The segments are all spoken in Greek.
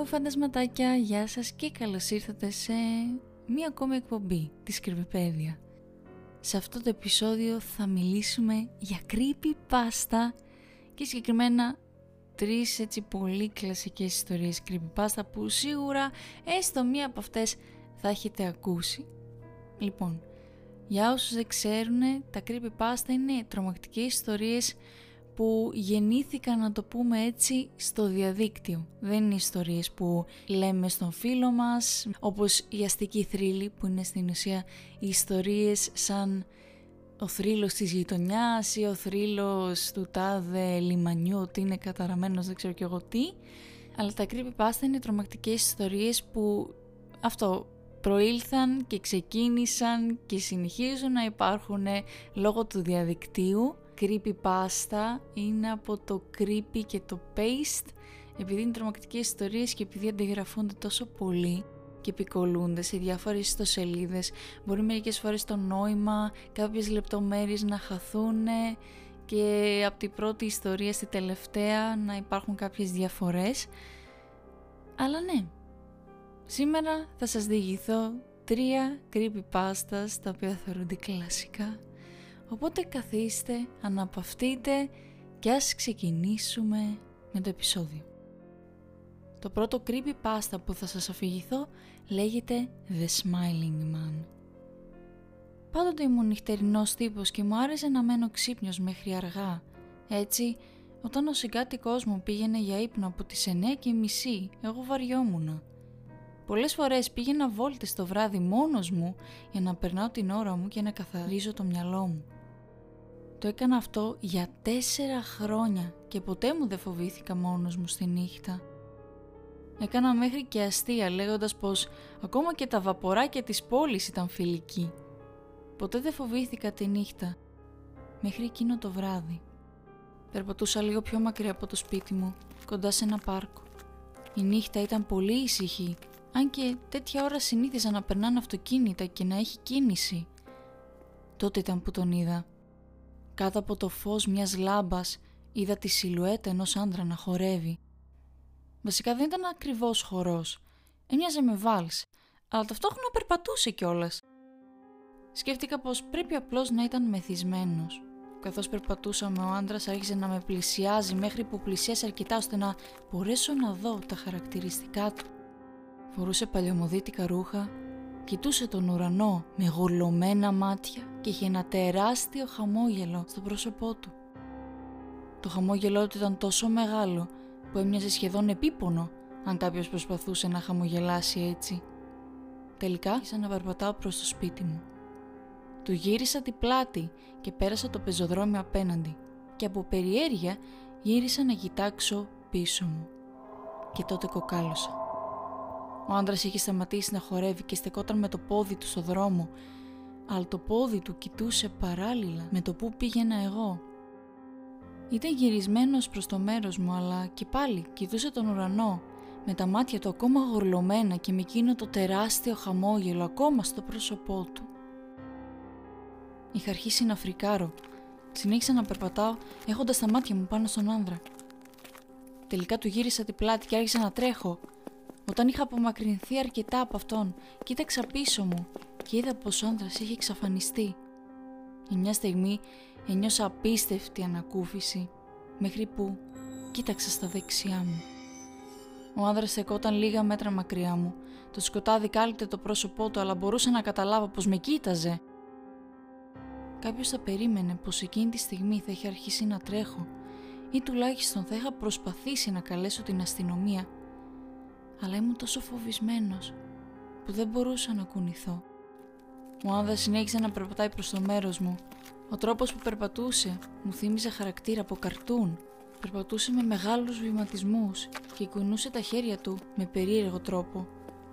Hello φαντασματάκια, γεια σας και καλώς ήρθατε σε μία ακόμη εκπομπή της Κρυβιπέδια. Σε αυτό το επεισόδιο θα μιλήσουμε για creepypasta και συγκεκριμένα τρεις έτσι πολύ κλασικές ιστορίες creepypasta που σίγουρα έστω μία από αυτές θα έχετε ακούσει. Λοιπόν, για όσους δεν ξέρουν, τα creepypasta είναι τρομακτικές ιστορίες που γεννήθηκαν να το πούμε έτσι στο διαδίκτυο. Δεν είναι ιστορίες που λέμε στον φίλο μας, όπως η αστική θρύλη που είναι στην ουσία οι ιστορίες σαν ο θρύλος της γειτονιάς ή ο θρύλος του τάδε λιμανιού ότι είναι καταραμένος δεν ξέρω και εγώ τι. Αλλά τα creepypasta είναι τρομακτικές ιστορίες που αυτό προήλθαν και ξεκίνησαν και συνεχίζουν να υπάρχουν λόγω του διαδικτύου creepypasta είναι από το creepy και το paste επειδή είναι τρομακτικές ιστορίες και επειδή αντιγραφούνται τόσο πολύ και επικολούνται σε διάφορες ιστοσελίδες μπορεί μερικές φορές το νόημα κάποιες λεπτομέρειες να χαθούν και από την πρώτη ιστορία στη τελευταία να υπάρχουν κάποιες διαφορές. Αλλά ναι σήμερα θα σας διηγηθώ τρία creepypastas τα οποία θεωρούνται κλασικά Οπότε καθίστε, αναπαυτείτε και ας ξεκινήσουμε με το επεισόδιο. Το πρώτο creepypasta που θα σας αφηγηθώ λέγεται The Smiling Man. Πάντοτε ήμουν νυχτερινός τύπος και μου άρεσε να μένω ξύπνιος μέχρι αργά. Έτσι, όταν ο συγκάτοικός μου πήγαινε για ύπνο από τις 9 και μισή, εγώ βαριόμουνα. Πολλές φορές πήγαινα βόλτες το βράδυ μόνος μου για να περνάω την ώρα μου και να καθαρίζω το μυαλό μου. Το έκανα αυτό για τέσσερα χρόνια και ποτέ μου δεν φοβήθηκα μόνος μου στη νύχτα. Έκανα μέχρι και αστεία λέγοντας πως ακόμα και τα βαποράκια της πόλης ήταν φιλικοί. Ποτέ δεν φοβήθηκα τη νύχτα, μέχρι εκείνο το βράδυ. Περπατούσα λίγο πιο μακριά από το σπίτι μου, κοντά σε ένα πάρκο. Η νύχτα ήταν πολύ ήσυχη, αν και τέτοια ώρα συνήθιζα να περνάνε αυτοκίνητα και να έχει κίνηση. Τότε ήταν που τον είδα κάτω από το φως μιας λάμπας είδα τη σιλουέτα ενός άντρα να χορεύει. Βασικά δεν ήταν ακριβώς χορός. Έμοιαζε με βάλς, αλλά ταυτόχρονα περπατούσε κιόλας. Σκέφτηκα πως πρέπει απλώς να ήταν μεθυσμένος. Καθώς περπατούσαμε ο άντρας άρχισε να με πλησιάζει μέχρι που πλησίασε αρκετά ώστε να μπορέσω να δω τα χαρακτηριστικά του. Φορούσε παλιωμοδίτικα ρούχα Κοιτούσε τον ουρανό με γουρλωμένα μάτια και είχε ένα τεράστιο χαμόγελο στο πρόσωπό του. Το χαμόγελό του ήταν τόσο μεγάλο που έμοιαζε σχεδόν επίπονο αν κάποιος προσπαθούσε να χαμογελάσει έτσι. Τελικά άρχισα να περπατάω προς το σπίτι μου. Του γύρισα την πλάτη και πέρασα το πεζοδρόμιο απέναντι και από περιέργεια γύρισα να κοιτάξω πίσω μου. Και τότε κοκάλωσα. Ο άντρας είχε σταματήσει να χορεύει και στεκόταν με το πόδι του στο δρόμο, αλλά το πόδι του κοιτούσε παράλληλα με το που πήγαινα εγώ. Ήταν γυρισμένος προς το μέρος μου, αλλά και πάλι κοιτούσε τον ουρανό, με τα μάτια του ακόμα γορλωμένα και με εκείνο το τεράστιο χαμόγελο ακόμα στο πρόσωπό του. Είχα αρχίσει να φρικάρω. Συνέχισα να περπατάω έχοντας τα μάτια μου πάνω στον άνδρα. Τελικά του γύρισα την πλάτη και άρχισα να τρέχω. Όταν είχα απομακρυνθεί αρκετά από αυτόν, κοίταξα πίσω μου και είδα πως ο άντρας είχε εξαφανιστεί. Για μια στιγμή ένιωσα απίστευτη ανακούφιση, μέχρι που κοίταξα στα δεξιά μου. Ο άνδρας στεκόταν λίγα μέτρα μακριά μου. Το σκοτάδι κάλυπτε το πρόσωπό του, αλλά μπορούσα να καταλάβω πως με κοίταζε. Κάποιος θα περίμενε πως εκείνη τη στιγμή θα είχε αρχίσει να τρέχω ή τουλάχιστον θα είχα προσπαθήσει να καλέσω την αστυνομία αλλά ήμουν τόσο φοβισμένος που δεν μπορούσα να κουνηθώ. Ο άνδρας συνέχισε να περπατάει προς το μέρος μου. Ο τρόπος που περπατούσε μου θύμιζε χαρακτήρα από καρτούν. Περπατούσε με μεγάλους βηματισμούς και κουνούσε τα χέρια του με περίεργο τρόπο,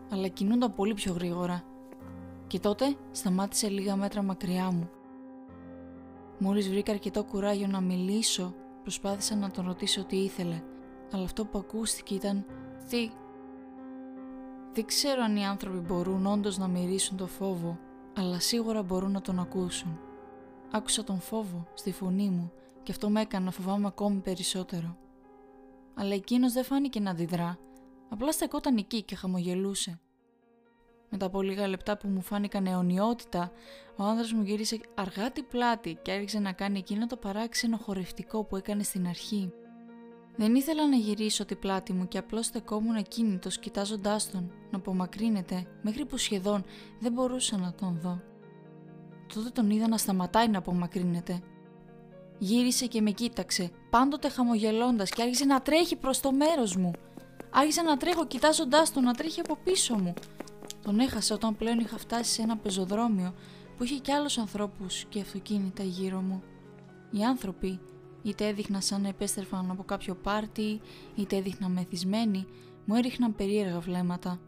αλλά κινούνταν πολύ πιο γρήγορα. Και τότε σταμάτησε λίγα μέτρα μακριά μου. Μόλις βρήκα αρκετό κουράγιο να μιλήσω, προσπάθησα να τον ρωτήσω τι ήθελε, αλλά αυτό που ακούστηκε ήταν «Τι, δεν ξέρω αν οι άνθρωποι μπορούν όντως να μυρίσουν το φόβο, αλλά σίγουρα μπορούν να τον ακούσουν. Άκουσα τον φόβο στη φωνή μου και αυτό με έκανε να φοβάμαι ακόμη περισσότερο. Αλλά εκείνος δεν φάνηκε να αντιδρά, Απλά στεκόταν εκεί και χαμογελούσε. Μετά από λίγα λεπτά που μου φάνηκαν αιωνιότητα, ο άνδρας μου γύρισε αργά την πλάτη και άρχισε να κάνει εκείνο το παράξενο χορευτικό που έκανε στην αρχή. Δεν ήθελα να γυρίσω την πλάτη μου και απλώς στεκόμουν ακίνητος κοιτάζοντάς τον να απομακρύνεται μέχρι που σχεδόν δεν μπορούσα να τον δω. Τότε τον είδα να σταματάει να απομακρύνεται. Γύρισε και με κοίταξε, πάντοτε χαμογελώντας και άρχισε να τρέχει προς το μέρος μου. Άρχισε να τρέχω κοιτάζοντάς τον να τρέχει από πίσω μου. Τον έχασα όταν πλέον είχα φτάσει σε ένα πεζοδρόμιο που είχε κι άλλους ανθρώπους και αυτοκίνητα γύρω μου. Οι άνθρωποι είτε έδειχναν σαν να επέστρεφαν από κάποιο πάρτι, είτε έδειχναν μεθυσμένοι, μου έριχναν περίεργα βλέμματα.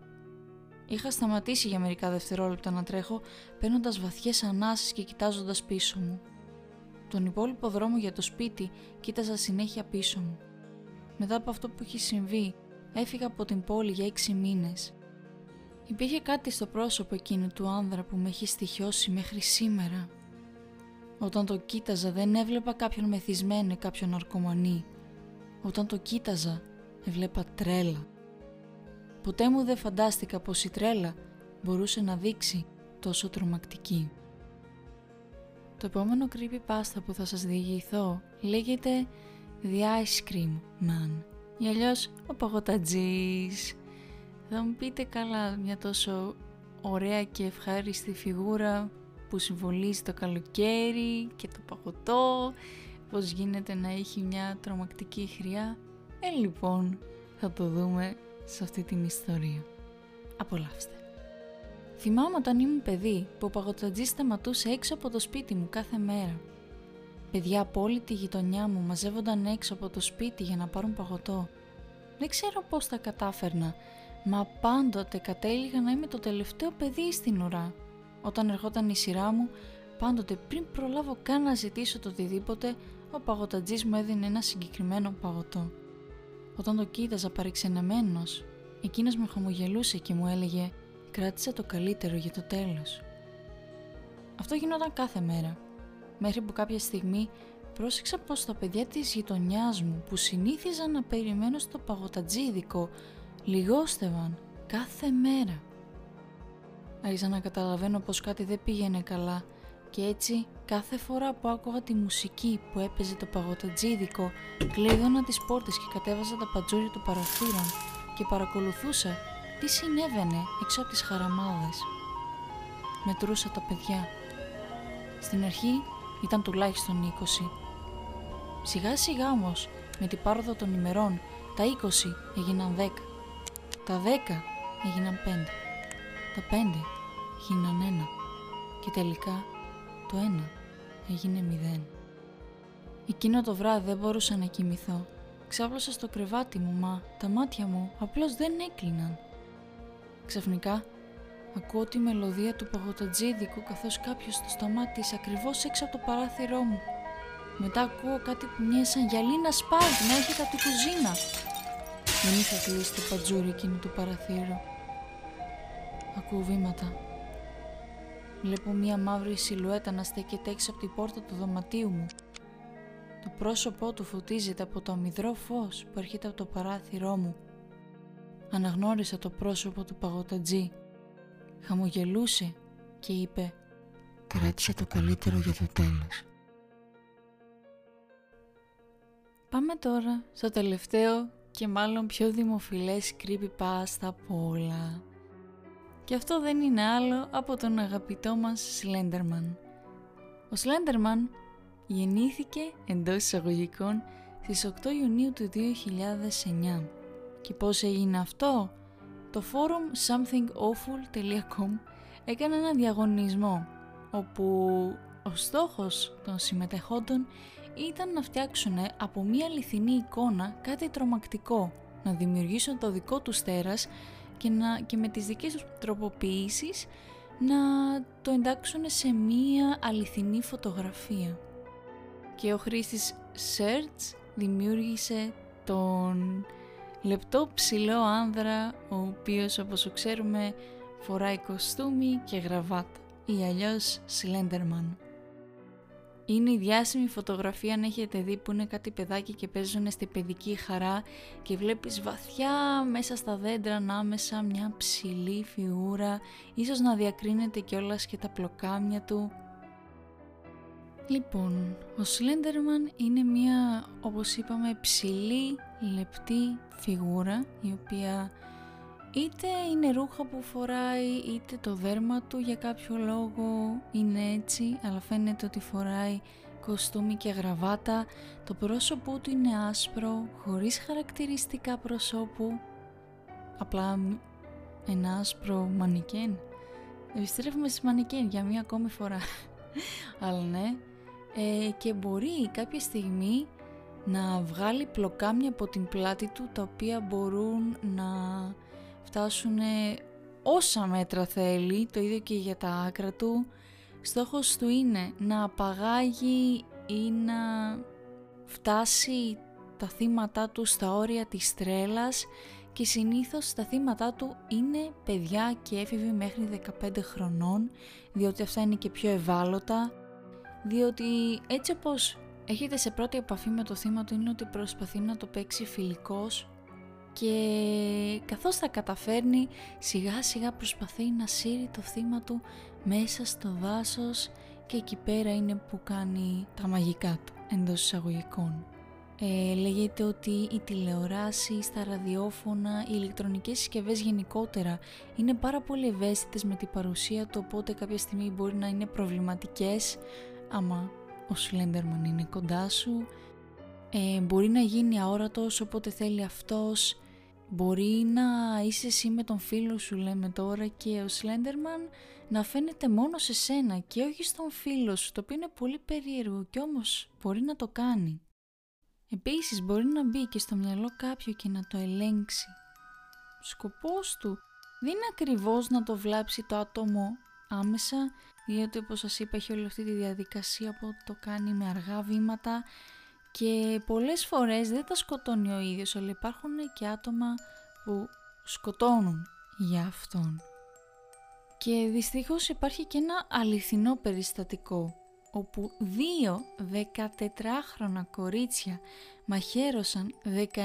Είχα σταματήσει για μερικά δευτερόλεπτα να τρέχω, παίρνοντας βαθιές ανάσες και κοιτάζοντας πίσω μου. Τον υπόλοιπο δρόμο για το σπίτι κοίταζα συνέχεια πίσω μου. Μετά από αυτό που είχε συμβεί, έφυγα από την πόλη για έξι μήνες. Υπήρχε κάτι στο πρόσωπο εκείνου του άνδρα που με έχει στοιχειώσει μέχρι σήμερα. Όταν το κοίταζα δεν έβλεπα κάποιον μεθυσμένο ή κάποιον αρκομανή. Όταν το κοίταζα έβλεπα τρέλα. Ποτέ μου δεν φαντάστηκα πως η τρέλα μπορούσε να δείξει τόσο τρομακτική. Το επόμενο creepypasta που θα σας διηγηθώ λέγεται The Ice Cream Man ή αλλιώς ο παγωτατζής. Θα μου πείτε καλά μια τόσο ωραία και ευχάριστη φιγούρα που συμβολίζει το καλοκαίρι και το παγωτό, πώς γίνεται να έχει μια τρομακτική χρειά. Ε, λοιπόν, θα το δούμε σε αυτή την ιστορία. Απολαύστε. Θυμάμαι όταν ήμουν παιδί που ο παγωτατζής σταματούσε έξω από το σπίτι μου κάθε μέρα. Παιδιά από όλη τη γειτονιά μου μαζεύονταν έξω από το σπίτι για να πάρουν παγωτό. Δεν ξέρω πώς τα κατάφερνα, μα πάντοτε κατέληγα να είμαι το τελευταίο παιδί στην ουρά. Όταν ερχόταν η σειρά μου, πάντοτε πριν προλάβω καν να ζητήσω το οτιδήποτε, ο παγωτατζής μου έδινε ένα συγκεκριμένο παγωτό. Όταν το κοίταζα παρεξενεμένος, εκείνος με χαμογελούσε και μου έλεγε «Κράτησα το καλύτερο για το τέλος». Αυτό γινόταν κάθε μέρα, μέχρι που κάποια στιγμή πρόσεξα πως τα παιδιά της γειτονιάς μου που συνήθιζαν να περιμένω στο παγωτατζίδικο λιγόστευαν κάθε μέρα. Άρχισα να καταλαβαίνω πως κάτι δεν πήγαινε καλά και έτσι κάθε φορά που άκουγα τη μουσική που έπαιζε το παγωτατζίδικο κλείδωνα τις πόρτες και κατέβαζα τα πατζούρια του παραθύρων και παρακολουθούσα τι συνέβαινε έξω από τις χαραμάδες. Μετρούσα τα παιδιά. Στην αρχή ήταν τουλάχιστον 20. Σιγά σιγά όμως, με την πάροδο των ημερών, τα 20 έγιναν 10. Τα 10 έγιναν 5. Τα 5 έγιναν 1. Και τελικά το 1 έγινε 0. Εκείνο το βράδυ δεν μπορούσα να κοιμηθώ. Ξάπλωσα στο κρεβάτι μου, μα τα μάτια μου απλώς δεν έκλειναν. Ξαφνικά ακούω τη μελωδία του παγωτατζίδικου καθώς κάποιος το σταμάτησε ακριβώς έξω από το παράθυρό μου. Μετά ακούω κάτι που μοιάζει σαν γυαλί να σπάει, να έρχεται από την κουζίνα. Δεν είχα κλείσει το πατζούρι εκείνο του παραθύρου. Ακούω βήματα. Βλέπω μία μαύρη σιλουέτα να στέκεται έξω από την πόρτα του δωματίου μου. Το πρόσωπό του φωτίζεται από το αμυδρό φως που έρχεται από το παράθυρό μου. Αναγνώρισα το πρόσωπο του παγωτατζή. Χαμογελούσε και είπε «Κράτησα το καλύτερο για το τέλος». Πάμε τώρα στο τελευταίο και μάλλον πιο δημοφιλές creepypasta από όλα. Και αυτό δεν είναι άλλο από τον αγαπητό μας Slenderman. Ο Slenderman γεννήθηκε εντός εισαγωγικών στις 8 Ιουνίου του 2009. Και πώς έγινε αυτό; Το forum somethingawful.com έκανε ένα διαγωνισμό όπου ο στόχος των συμμετεχόντων ήταν να φτιάξουν από μία αληθινή εικόνα κάτι τρομακτικό, να δημιουργήσουν το δικό τους τέρας και, να, και με τις δικές τους τροποποιήσεις να το εντάξουν σε μία αληθινή φωτογραφία. Και ο χρήστης Search δημιούργησε τον λεπτό ψηλό άνδρα ο οποίος όπως ξέρουμε φοράει κοστούμι και γραβάτα ή αλλιώς Slenderman. Είναι η διάσημη φωτογραφία αν έχετε δει που είναι κάτι παιδάκι και παίζουν στη παιδική χαρά και βλέπεις βαθιά μέσα στα δέντρα ανάμεσα μια ψηλή φιγούρα, ίσως να διακρίνεται κιόλας και τα πλοκάμια του. Λοιπόν, ο Σλέντερμαν είναι μια, όπως είπαμε, ψηλή, λεπτή φιγούρα η οποία είτε είναι ρούχα που φοράει είτε το δέρμα του για κάποιο λόγο είναι έτσι αλλά φαίνεται ότι φοράει κοστούμι και γραβάτα. Το πρόσωπό του είναι άσπρο χωρίς χαρακτηριστικά προσώπου. Απλά ένα άσπρο μανικέν. Επιστρέφουμε στις μανικέν για μία ακόμη φορά. Αλλά ναι. Ε, και μπορεί κάποια στιγμή να βγάλει πλοκάμια από την πλάτη του τα οποία μπορούν να φτάσουν όσα μέτρα θέλει, το ίδιο και για τα άκρα του. Στόχος του είναι να απαγάγει ή να φτάσει τα θύματα του στα όρια της τρέλας και συνήθως τα θύματα του είναι παιδιά και έφηβοι μέχρι 15 χρονών διότι αυτά είναι και πιο ευάλωτα διότι έτσι όπως έχετε σε πρώτη επαφή με το θύμα του είναι ότι προσπαθεί να το παίξει φιλικός και καθώς θα καταφέρνει σιγά σιγά προσπαθεί να σύρει το θύμα του μέσα στο δάσος και εκεί πέρα είναι που κάνει τα μαγικά του εντός εισαγωγικών. Ε, λέγεται ότι οι τηλεοράσεις, τα ραδιόφωνα, οι ηλεκτρονικές συσκευές γενικότερα είναι πάρα πολύ ευαίσθητες με την παρουσία του οπότε κάποια στιγμή μπορεί να είναι προβληματικές άμα ο Σλέντερμαν είναι κοντά σου ε, μπορεί να γίνει αόρατος όποτε θέλει αυτός Μπορεί να είσαι εσύ με τον φίλο σου λέμε τώρα και ο Σλέντερμαν να φαίνεται μόνο σε σένα και όχι στον φίλο σου το οποίο είναι πολύ περίεργο και όμως μπορεί να το κάνει. Επίσης μπορεί να μπει και στο μυαλό κάποιο και να το ελέγξει. Ο σκοπός του δεν είναι ακριβώς να το βλάψει το άτομο άμεσα γιατί όπως σας είπα έχει όλη αυτή τη διαδικασία που το κάνει με αργά βήματα και πολλές φορές δεν τα σκοτώνει ο ίδιος, αλλά υπάρχουν και άτομα που σκοτώνουν για αυτόν. Και δυστυχώς υπάρχει και ένα αληθινό περιστατικό, όπου δύο 14χρονα κορίτσια μαχαίρωσαν 19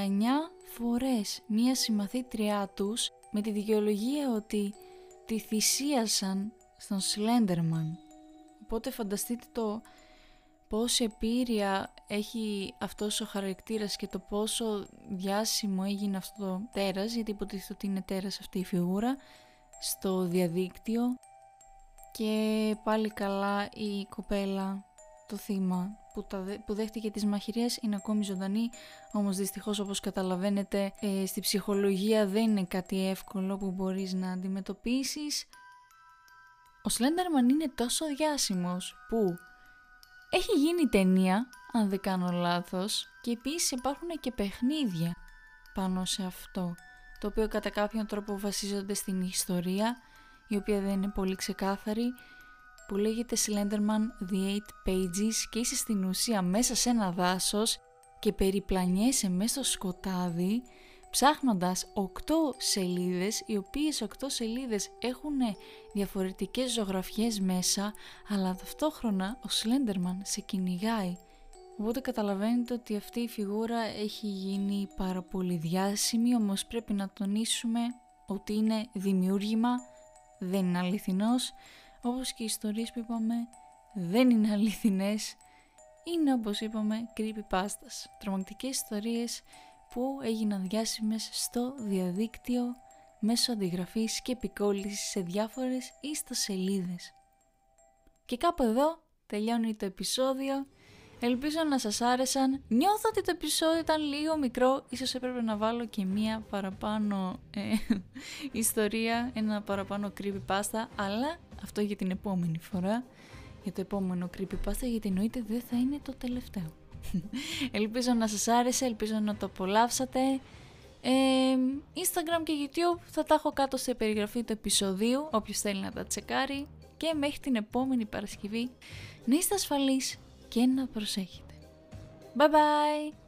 φορές μία συμμαθήτριά τους με τη δικαιολογία ότι τη θυσίασαν στον Σλέντερμαν. Οπότε φανταστείτε το πόση επίρρεια έχει αυτός ο χαρακτήρας και το πόσο διάσημο έγινε αυτό το τέρας, γιατί υποτίθεται ότι είναι τέρας αυτή η φιγούρα, στο διαδίκτυο και πάλι καλά η κοπέλα, το θύμα που, τα, που δέχτηκε τις μαχηρίες είναι ακόμη ζωντανή, όμως δυστυχώς όπως καταλαβαίνετε ε, στη ψυχολογία δεν είναι κάτι εύκολο που μπορείς να αντιμετωπίσεις. Ο Σλέντερμαν είναι τόσο διάσημος που έχει γίνει ταινία, αν δεν κάνω λάθος, και επίσης υπάρχουν και παιχνίδια πάνω σε αυτό, το οποίο κατά κάποιον τρόπο βασίζονται στην ιστορία, η οποία δεν είναι πολύ ξεκάθαρη, που λέγεται Slenderman The Eight Pages και είσαι στην ουσία μέσα σε ένα δάσος και περιπλανιέσαι μέσα στο σκοτάδι ψάχνοντας 8 σελίδες, οι οποίες 8 σελίδες έχουν διαφορετικές ζωγραφιές μέσα, αλλά ταυτόχρονα ο Σλέντερμαν σε κυνηγάει. Οπότε καταλαβαίνετε ότι αυτή η φιγούρα έχει γίνει πάρα πολύ διάσημη, όμως πρέπει να τονίσουμε ότι είναι δημιούργημα, δεν είναι αληθινός, όπως και οι ιστορίες που είπαμε δεν είναι αληθινές, είναι όπως είπαμε creepypastas, τρομακτικές ιστορίες που έγιναν διάσημες στο διαδίκτυο μέσω αντιγραφής και επικόλλησης σε διάφορες ιστοσελίδες. Και κάπου εδώ τελειώνει το επεισόδιο. Ελπίζω να σας άρεσαν. Νιώθω ότι το επεισόδιο ήταν λίγο μικρό. Ίσως έπρεπε να βάλω και μία παραπάνω ε, ιστορία, ένα παραπάνω creepypasta. Αλλά αυτό για την επόμενη φορά. Για το επόμενο creepypasta γιατί εννοείται δεν θα είναι το τελευταίο. Ελπίζω να σας άρεσε, ελπίζω να το απολαύσατε. Ε, Instagram και YouTube θα τα έχω κάτω σε περιγραφή του επεισοδίου, όποιος θέλει να τα τσεκάρει. Και μέχρι την επόμενη Παρασκευή να είστε ασφαλείς και να προσέχετε. Bye bye!